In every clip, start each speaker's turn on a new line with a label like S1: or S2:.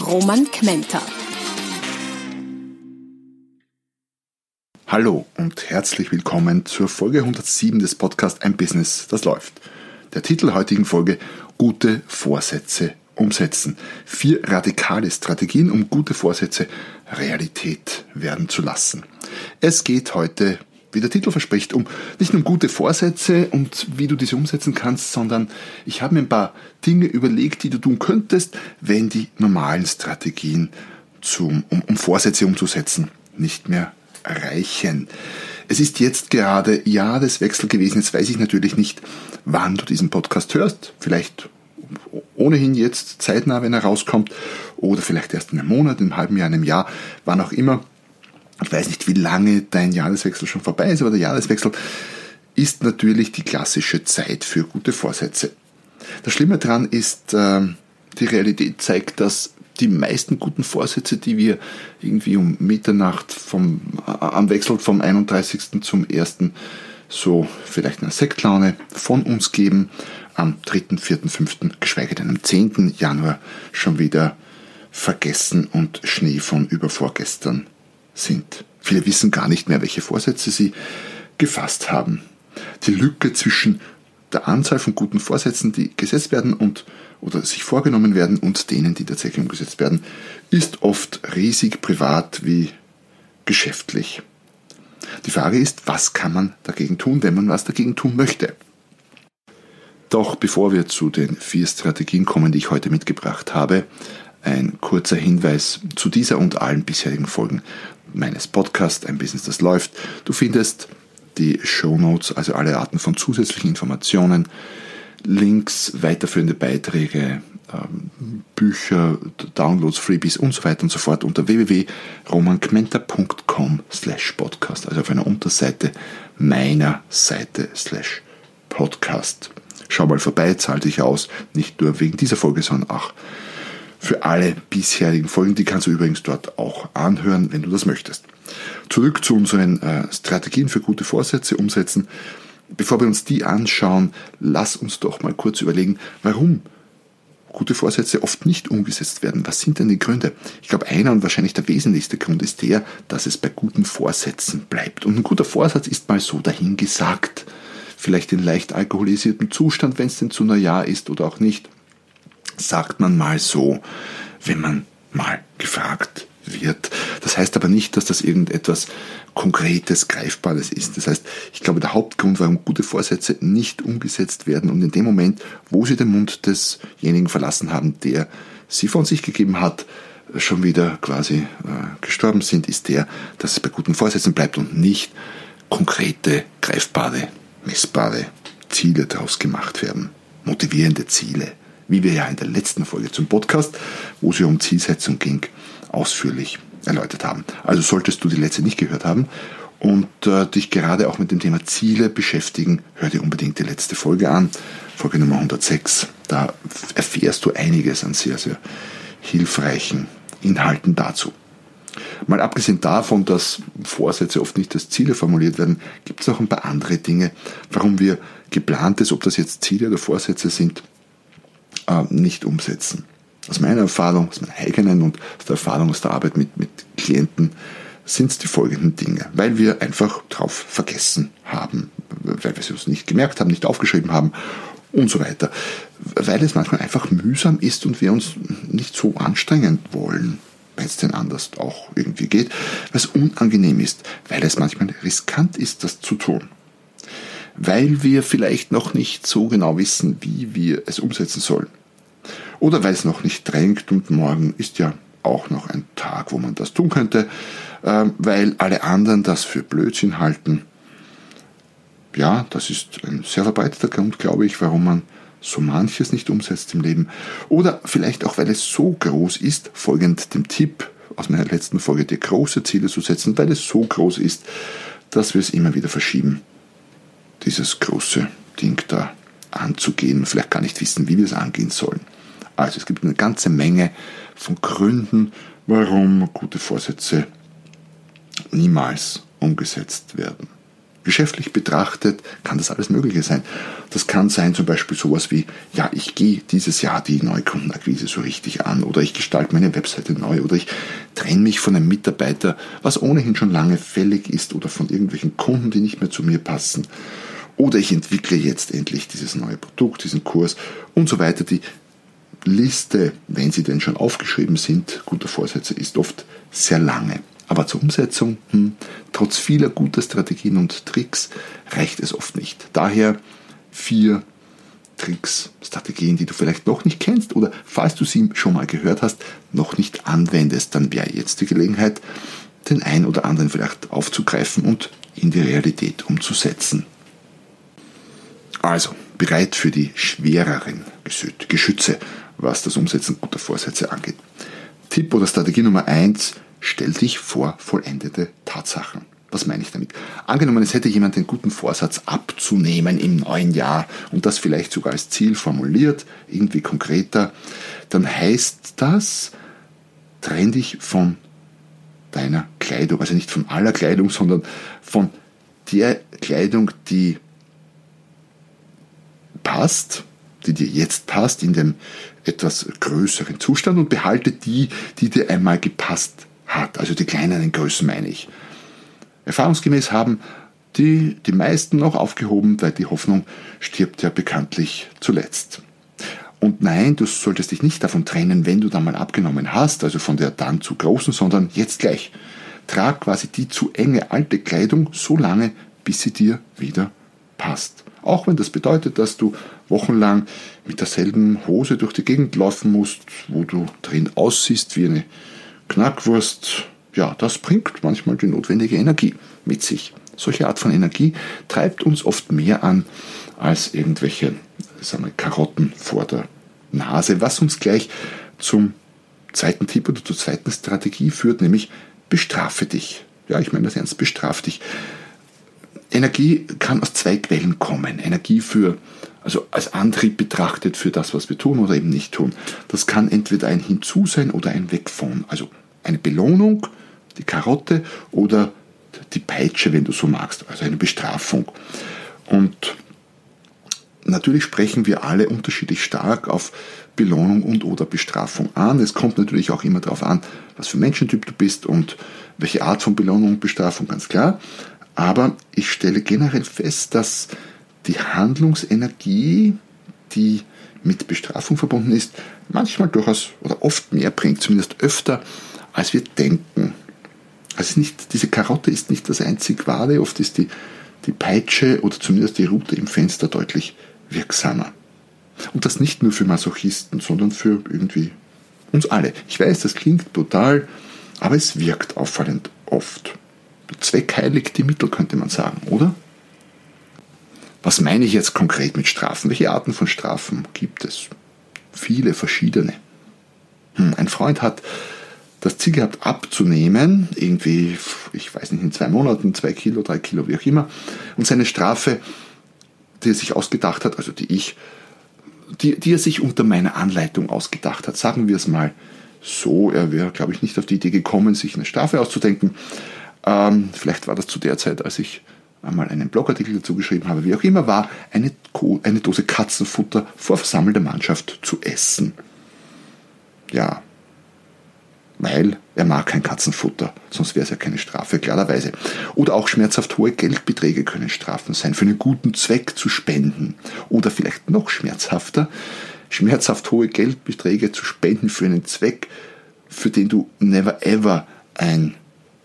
S1: Roman Kmenter.
S2: Hallo und herzlich willkommen zur Folge 107 des Podcasts Ein Business, das läuft. Der Titel heutigen Folge Gute Vorsätze umsetzen. Vier radikale Strategien, um gute Vorsätze Realität werden zu lassen. Es geht heute, wie der Titel verspricht, um nicht nur um gute Vorsätze und wie du diese umsetzen kannst, sondern ich habe mir ein paar Dinge überlegt, die du tun könntest, wenn die normalen Strategien zum, um, um Vorsätze umzusetzen nicht mehr erreichen. Es ist jetzt gerade Jahreswechsel gewesen. Jetzt weiß ich natürlich nicht, wann du diesen Podcast hörst. Vielleicht ohnehin jetzt zeitnah, wenn er rauskommt, oder vielleicht erst in einem Monat, in einem halben Jahr, in einem Jahr, wann auch immer. Ich weiß nicht, wie lange dein Jahreswechsel schon vorbei ist, aber der Jahreswechsel ist natürlich die klassische Zeit für gute Vorsätze. Das Schlimme daran ist, ähm, die Realität zeigt, dass die meisten guten Vorsätze, die wir irgendwie um Mitternacht vom, am Wechsel vom 31. zum 1. so vielleicht eine Sektlaune von uns geben, am 3., 4., 5., geschweige denn am 10. Januar schon wieder vergessen und Schnee von übervorgestern sind. Viele wissen gar nicht mehr, welche Vorsätze sie gefasst haben. Die Lücke zwischen der Anzahl von guten Vorsätzen, die gesetzt werden und oder sich vorgenommen werden und denen, die tatsächlich umgesetzt werden, ist oft riesig privat wie geschäftlich. Die Frage ist, was kann man dagegen tun, wenn man was dagegen tun möchte? Doch bevor wir zu den vier Strategien kommen, die ich heute mitgebracht habe, ein kurzer Hinweis zu dieser und allen bisherigen Folgen meines Podcasts, ein Business, das läuft. Du findest die Show Notes, also alle Arten von zusätzlichen Informationen, Links, weiterführende Beiträge, ähm, Bücher, Downloads, Freebies und so weiter und so fort unter www.romankmenta.com slash podcast, also auf einer Unterseite meiner Seite slash podcast. Schau mal vorbei, zahl dich aus, nicht nur wegen dieser Folge, sondern auch für alle bisherigen Folgen. Die kannst du übrigens dort auch anhören, wenn du das möchtest. Zurück zu unseren äh, Strategien für gute Vorsätze umsetzen. Bevor wir uns die anschauen, lass uns doch mal kurz überlegen, warum gute Vorsätze oft nicht umgesetzt werden. Was sind denn die Gründe? Ich glaube, einer und wahrscheinlich der wesentlichste Grund ist der, dass es bei guten Vorsätzen bleibt. Und ein guter Vorsatz ist mal so dahingesagt. Vielleicht in leicht alkoholisiertem Zustand, wenn es denn zu Neujahr ist oder auch nicht, sagt man mal so, wenn man mal gefragt wird. Das heißt aber nicht, dass das irgendetwas Konkretes, Greifbares ist. Das heißt, ich glaube, der Hauptgrund, warum gute Vorsätze nicht umgesetzt werden und in dem Moment, wo sie den Mund desjenigen verlassen haben, der sie von sich gegeben hat, schon wieder quasi äh, gestorben sind, ist der, dass es bei guten Vorsätzen bleibt und nicht konkrete, greifbare, messbare Ziele daraus gemacht werden. Motivierende Ziele, wie wir ja in der letzten Folge zum Podcast, wo es ja um Zielsetzung ging, ausführlich erläutert haben. Also solltest du die letzte nicht gehört haben und äh, dich gerade auch mit dem Thema Ziele beschäftigen, hör dir unbedingt die letzte Folge an, Folge Nummer 106. Da erfährst du einiges an sehr, sehr hilfreichen Inhalten dazu. Mal abgesehen davon, dass Vorsätze oft nicht als Ziele formuliert werden, gibt es auch ein paar andere Dinge, warum wir geplantes, ob das jetzt Ziele oder Vorsätze sind, äh, nicht umsetzen aus meiner Erfahrung, aus meiner eigenen und aus der Erfahrung aus der Arbeit mit, mit Klienten, sind es die folgenden Dinge, weil wir einfach drauf vergessen haben, weil wir es uns nicht gemerkt haben, nicht aufgeschrieben haben und so weiter. Weil es manchmal einfach mühsam ist und wir uns nicht so anstrengen wollen, wenn es denn anders auch irgendwie geht, es unangenehm ist, weil es manchmal riskant ist, das zu tun. Weil wir vielleicht noch nicht so genau wissen, wie wir es umsetzen sollen oder weil es noch nicht drängt und morgen ist ja auch noch ein Tag, wo man das tun könnte, ähm, weil alle anderen das für Blödsinn halten. Ja, das ist ein sehr verbreiteter Grund, glaube ich, warum man so manches nicht umsetzt im Leben. Oder vielleicht auch, weil es so groß ist, folgend dem Tipp aus meiner letzten Folge, dir große Ziele zu setzen, weil es so groß ist, dass wir es immer wieder verschieben, dieses große Ding da anzugehen vielleicht gar nicht wissen, wie wir es angehen sollen. Also es gibt eine ganze Menge von Gründen, warum gute Vorsätze niemals umgesetzt werden. Geschäftlich betrachtet kann das alles Mögliche sein. Das kann sein zum Beispiel sowas wie, ja, ich gehe dieses Jahr die Neukundenakquise so richtig an oder ich gestalte meine Webseite neu oder ich trenne mich von einem Mitarbeiter, was ohnehin schon lange fällig ist oder von irgendwelchen Kunden, die nicht mehr zu mir passen. Oder ich entwickle jetzt endlich dieses neue Produkt, diesen Kurs und so weiter. Die Liste, wenn sie denn schon aufgeschrieben sind, guter Vorsätze, ist oft sehr lange. Aber zur Umsetzung, hm, trotz vieler guter Strategien und Tricks, reicht es oft nicht. Daher vier Tricks, Strategien, die du vielleicht noch nicht kennst oder falls du sie schon mal gehört hast, noch nicht anwendest, dann wäre jetzt die Gelegenheit, den ein oder anderen vielleicht aufzugreifen und in die Realität umzusetzen. Also, bereit für die schwereren Geschütze, was das Umsetzen guter Vorsätze angeht. Tipp oder Strategie Nummer eins: stell dich vor vollendete Tatsachen. Was meine ich damit? Angenommen, es hätte jemand den guten Vorsatz abzunehmen im neuen Jahr und das vielleicht sogar als Ziel formuliert, irgendwie konkreter, dann heißt das, trenn dich von deiner Kleidung, also nicht von aller Kleidung, sondern von der Kleidung, die passt, die dir jetzt passt, in dem etwas größeren Zustand und behalte die, die dir einmal gepasst hat. Also die kleineren Größen meine ich. Erfahrungsgemäß haben die, die meisten noch aufgehoben, weil die Hoffnung stirbt ja bekanntlich zuletzt. Und nein, du solltest dich nicht davon trennen, wenn du dann mal abgenommen hast, also von der dann zu großen, sondern jetzt gleich. Trag quasi die zu enge alte Kleidung so lange, bis sie dir wieder passt. Auch wenn das bedeutet, dass du wochenlang mit derselben Hose durch die Gegend laufen musst, wo du drin aussiehst wie eine Knackwurst, ja, das bringt manchmal die notwendige Energie mit sich. Solche Art von Energie treibt uns oft mehr an als irgendwelche sagen wir, Karotten vor der Nase, was uns gleich zum zweiten Tipp oder zur zweiten Strategie führt, nämlich bestrafe dich. Ja, ich meine das ernst, bestrafe dich. Energie kann aus zwei Quellen kommen. Energie für, also als Antrieb betrachtet für das, was wir tun oder eben nicht tun. Das kann entweder ein Hinzu sein oder ein Weg von. Also eine Belohnung, die Karotte oder die Peitsche, wenn du so magst, also eine Bestrafung. Und natürlich sprechen wir alle unterschiedlich stark auf Belohnung und oder Bestrafung an. Es kommt natürlich auch immer darauf an, was für Menschentyp du bist und welche Art von Belohnung und Bestrafung, ganz klar. Aber ich stelle generell fest, dass die Handlungsenergie, die mit Bestrafung verbunden ist, manchmal durchaus oder oft mehr bringt, zumindest öfter, als wir denken. Also nicht, diese Karotte ist nicht das einzig wahre, oft ist die, die Peitsche oder zumindest die Rute im Fenster deutlich wirksamer. Und das nicht nur für Masochisten, sondern für irgendwie uns alle. Ich weiß, das klingt brutal, aber es wirkt auffallend oft. Zweck heiligt die Mittel, könnte man sagen, oder? Was meine ich jetzt konkret mit Strafen? Welche Arten von Strafen gibt es? Viele verschiedene. Hm, ein Freund hat das Ziel gehabt, abzunehmen, irgendwie, ich weiß nicht, in zwei Monaten, zwei Kilo, drei Kilo, wie auch immer. Und seine Strafe, die er sich ausgedacht hat, also die ich, die, die er sich unter meiner Anleitung ausgedacht hat, sagen wir es mal so, er wäre, glaube ich, nicht auf die Idee gekommen, sich eine Strafe auszudenken, ähm, vielleicht war das zu der Zeit, als ich einmal einen Blogartikel dazu geschrieben habe, wie auch immer, war eine, eine Dose Katzenfutter vor versammelter Mannschaft zu essen. Ja, weil er mag kein Katzenfutter, sonst wäre es ja keine Strafe, klarerweise. Oder auch schmerzhaft hohe Geldbeträge können Strafen sein, für einen guten Zweck zu spenden. Oder vielleicht noch schmerzhafter, schmerzhaft hohe Geldbeträge zu spenden für einen Zweck, für den du never ever ein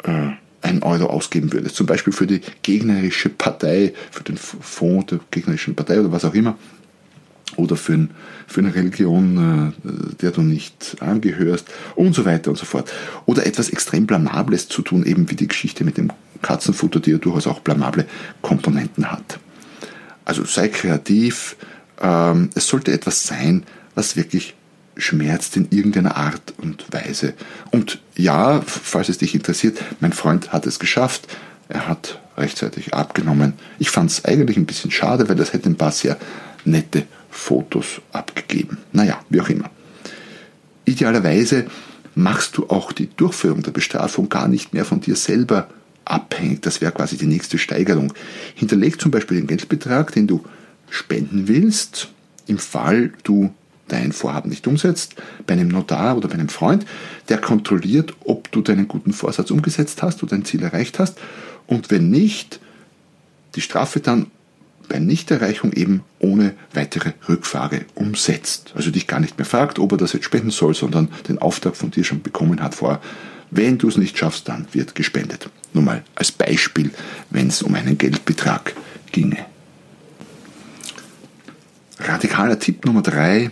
S2: äh, einen Euro ausgeben würdest, zum Beispiel für die gegnerische Partei, für den Fonds der gegnerischen Partei oder was auch immer, oder für, ein, für eine Religion, äh, der du nicht angehörst und so weiter und so fort. Oder etwas extrem Blamables zu tun, eben wie die Geschichte mit dem Katzenfutter, die ja durchaus auch blamable Komponenten hat. Also sei kreativ, ähm, es sollte etwas sein, was wirklich schmerzt in irgendeiner Art und Weise. Und ja, falls es dich interessiert, mein Freund hat es geschafft. Er hat rechtzeitig abgenommen. Ich fand es eigentlich ein bisschen schade, weil das hätte ein paar sehr nette Fotos abgegeben. Naja, wie auch immer. Idealerweise machst du auch die Durchführung der Bestrafung gar nicht mehr von dir selber abhängig. Das wäre quasi die nächste Steigerung. Hinterleg zum Beispiel den Geldbetrag, den du spenden willst, im Fall du dein Vorhaben nicht umsetzt, bei einem Notar oder bei einem Freund, der kontrolliert, ob du deinen guten Vorsatz umgesetzt hast oder dein Ziel erreicht hast. Und wenn nicht, die Strafe dann bei Nichterreichung eben ohne weitere Rückfrage umsetzt. Also dich gar nicht mehr fragt, ob er das jetzt spenden soll, sondern den Auftrag von dir schon bekommen hat vorher. Wenn du es nicht schaffst, dann wird gespendet. Nur mal als Beispiel, wenn es um einen Geldbetrag ginge. Radikaler Tipp Nummer drei,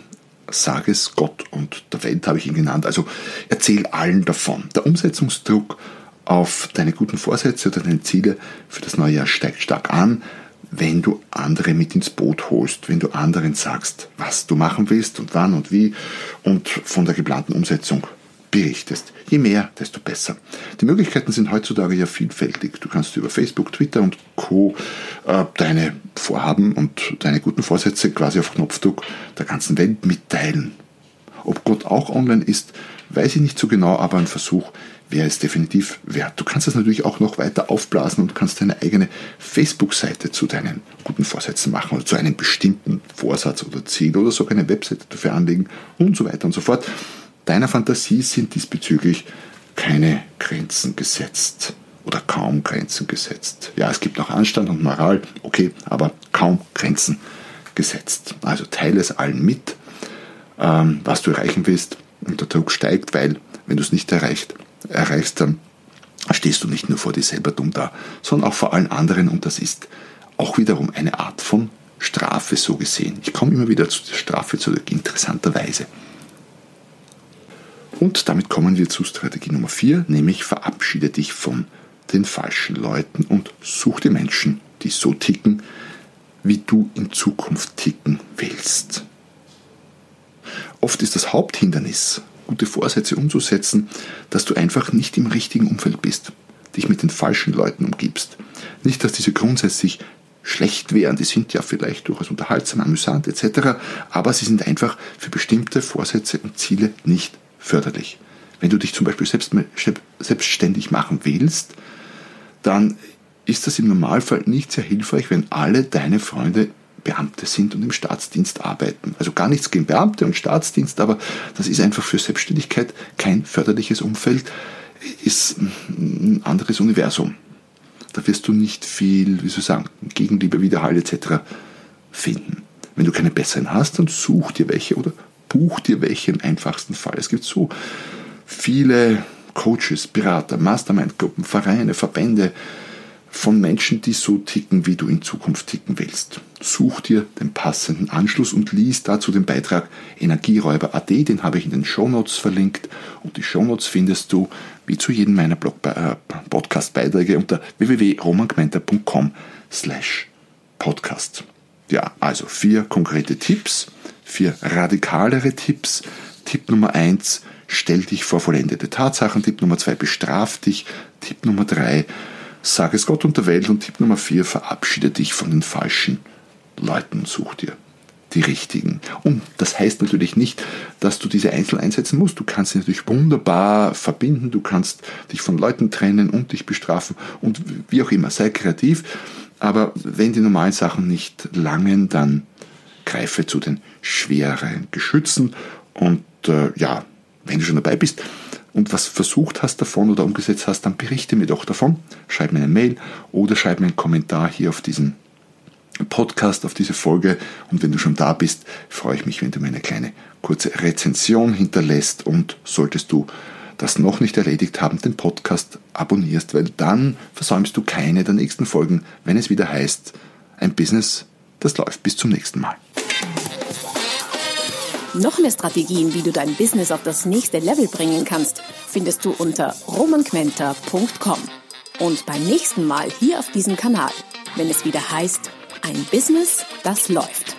S2: sag es Gott und der Welt habe ich ihn genannt. Also erzähl allen davon. Der Umsetzungsdruck auf deine guten Vorsätze oder deine Ziele für das neue Jahr steigt stark an, wenn du andere mit ins Boot holst, wenn du anderen sagst, was du machen willst und wann und wie und von der geplanten Umsetzung berichtest. Je mehr, desto besser. Die Möglichkeiten sind heutzutage ja vielfältig. Du kannst über Facebook, Twitter und Co. Äh, deine Vorhaben und deine guten Vorsätze quasi auf Knopfdruck der ganzen Welt mitteilen. Ob Gott auch online ist, weiß ich nicht so genau, aber ein Versuch wäre es definitiv wert. Du kannst es natürlich auch noch weiter aufblasen und kannst deine eigene Facebook-Seite zu deinen guten Vorsätzen machen oder zu einem bestimmten Vorsatz oder Ziel oder sogar eine Webseite dafür anlegen und so weiter und so fort. Deiner Fantasie sind diesbezüglich keine Grenzen gesetzt oder kaum Grenzen gesetzt. Ja, es gibt noch Anstand und Moral, okay, aber kaum Grenzen gesetzt. Also teile es allen mit, ähm, was du erreichen willst und der Druck steigt, weil wenn du es nicht erreicht, erreichst, dann stehst du nicht nur vor dir selber dumm da, sondern auch vor allen anderen und das ist auch wiederum eine Art von Strafe so gesehen. Ich komme immer wieder zu der Strafe zurück, interessanterweise. Und damit kommen wir zu Strategie Nummer 4, nämlich verabschiede dich von den falschen Leuten und such dir Menschen, die so ticken, wie du in Zukunft ticken willst. Oft ist das Haupthindernis, gute Vorsätze umzusetzen, dass du einfach nicht im richtigen Umfeld bist, dich mit den falschen Leuten umgibst. Nicht, dass diese grundsätzlich schlecht wären, die sind ja vielleicht durchaus unterhaltsam, amüsant etc., aber sie sind einfach für bestimmte Vorsätze und Ziele nicht förderlich. Wenn du dich zum Beispiel selbst, selbstständig machen willst, dann ist das im Normalfall nicht sehr hilfreich, wenn alle deine Freunde Beamte sind und im Staatsdienst arbeiten. Also gar nichts gegen Beamte und Staatsdienst, aber das ist einfach für Selbstständigkeit kein förderliches Umfeld, ist ein anderes Universum. Da wirst du nicht viel, wie soll ich sagen, Gegenliebe, Widerhall etc. finden. Wenn du keine besseren hast, dann such dir welche oder buch dir welche im einfachsten Fall. Es gibt so viele Coaches, Berater, Mastermind-Gruppen, Vereine, Verbände von Menschen, die so ticken, wie du in Zukunft ticken willst. Such dir den passenden Anschluss und lies dazu den Beitrag Energieräuber.at, den habe ich in den Shownotes verlinkt und die Shownotes findest du wie zu jedem meiner Blog äh, Podcast-Beiträge unter www.romangmenta.com slash podcast. Ja, also vier konkrete Tipps, vier radikalere Tipps. Tipp Nummer eins, stell dich vor vollendete Tatsachen. Tipp Nummer zwei, bestraf dich. Tipp Nummer drei, sag es Gott und der Welt. Und Tipp Nummer vier, verabschiede dich von den falschen Leuten. Such dir die richtigen. Und das heißt natürlich nicht, dass du diese einzeln einsetzen musst. Du kannst sie natürlich wunderbar verbinden, du kannst dich von Leuten trennen und dich bestrafen und wie auch immer. Sei kreativ. Aber wenn die normalen Sachen nicht langen, dann greife zu den schwereren Geschützen. Und äh, ja, wenn du schon dabei bist und was versucht hast davon oder umgesetzt hast, dann berichte mir doch davon. Schreib mir eine Mail oder schreib mir einen Kommentar hier auf diesen Podcast, auf diese Folge. Und wenn du schon da bist, freue ich mich, wenn du mir eine kleine kurze Rezension hinterlässt und solltest du das noch nicht erledigt haben, den Podcast abonnierst, weil dann versäumst du keine der nächsten Folgen, wenn es wieder heißt, ein Business, das läuft. Bis zum nächsten Mal.
S1: Noch mehr Strategien, wie du dein Business auf das nächste Level bringen kannst, findest du unter romanquenter.com. Und beim nächsten Mal hier auf diesem Kanal, wenn es wieder heißt, ein Business, das läuft.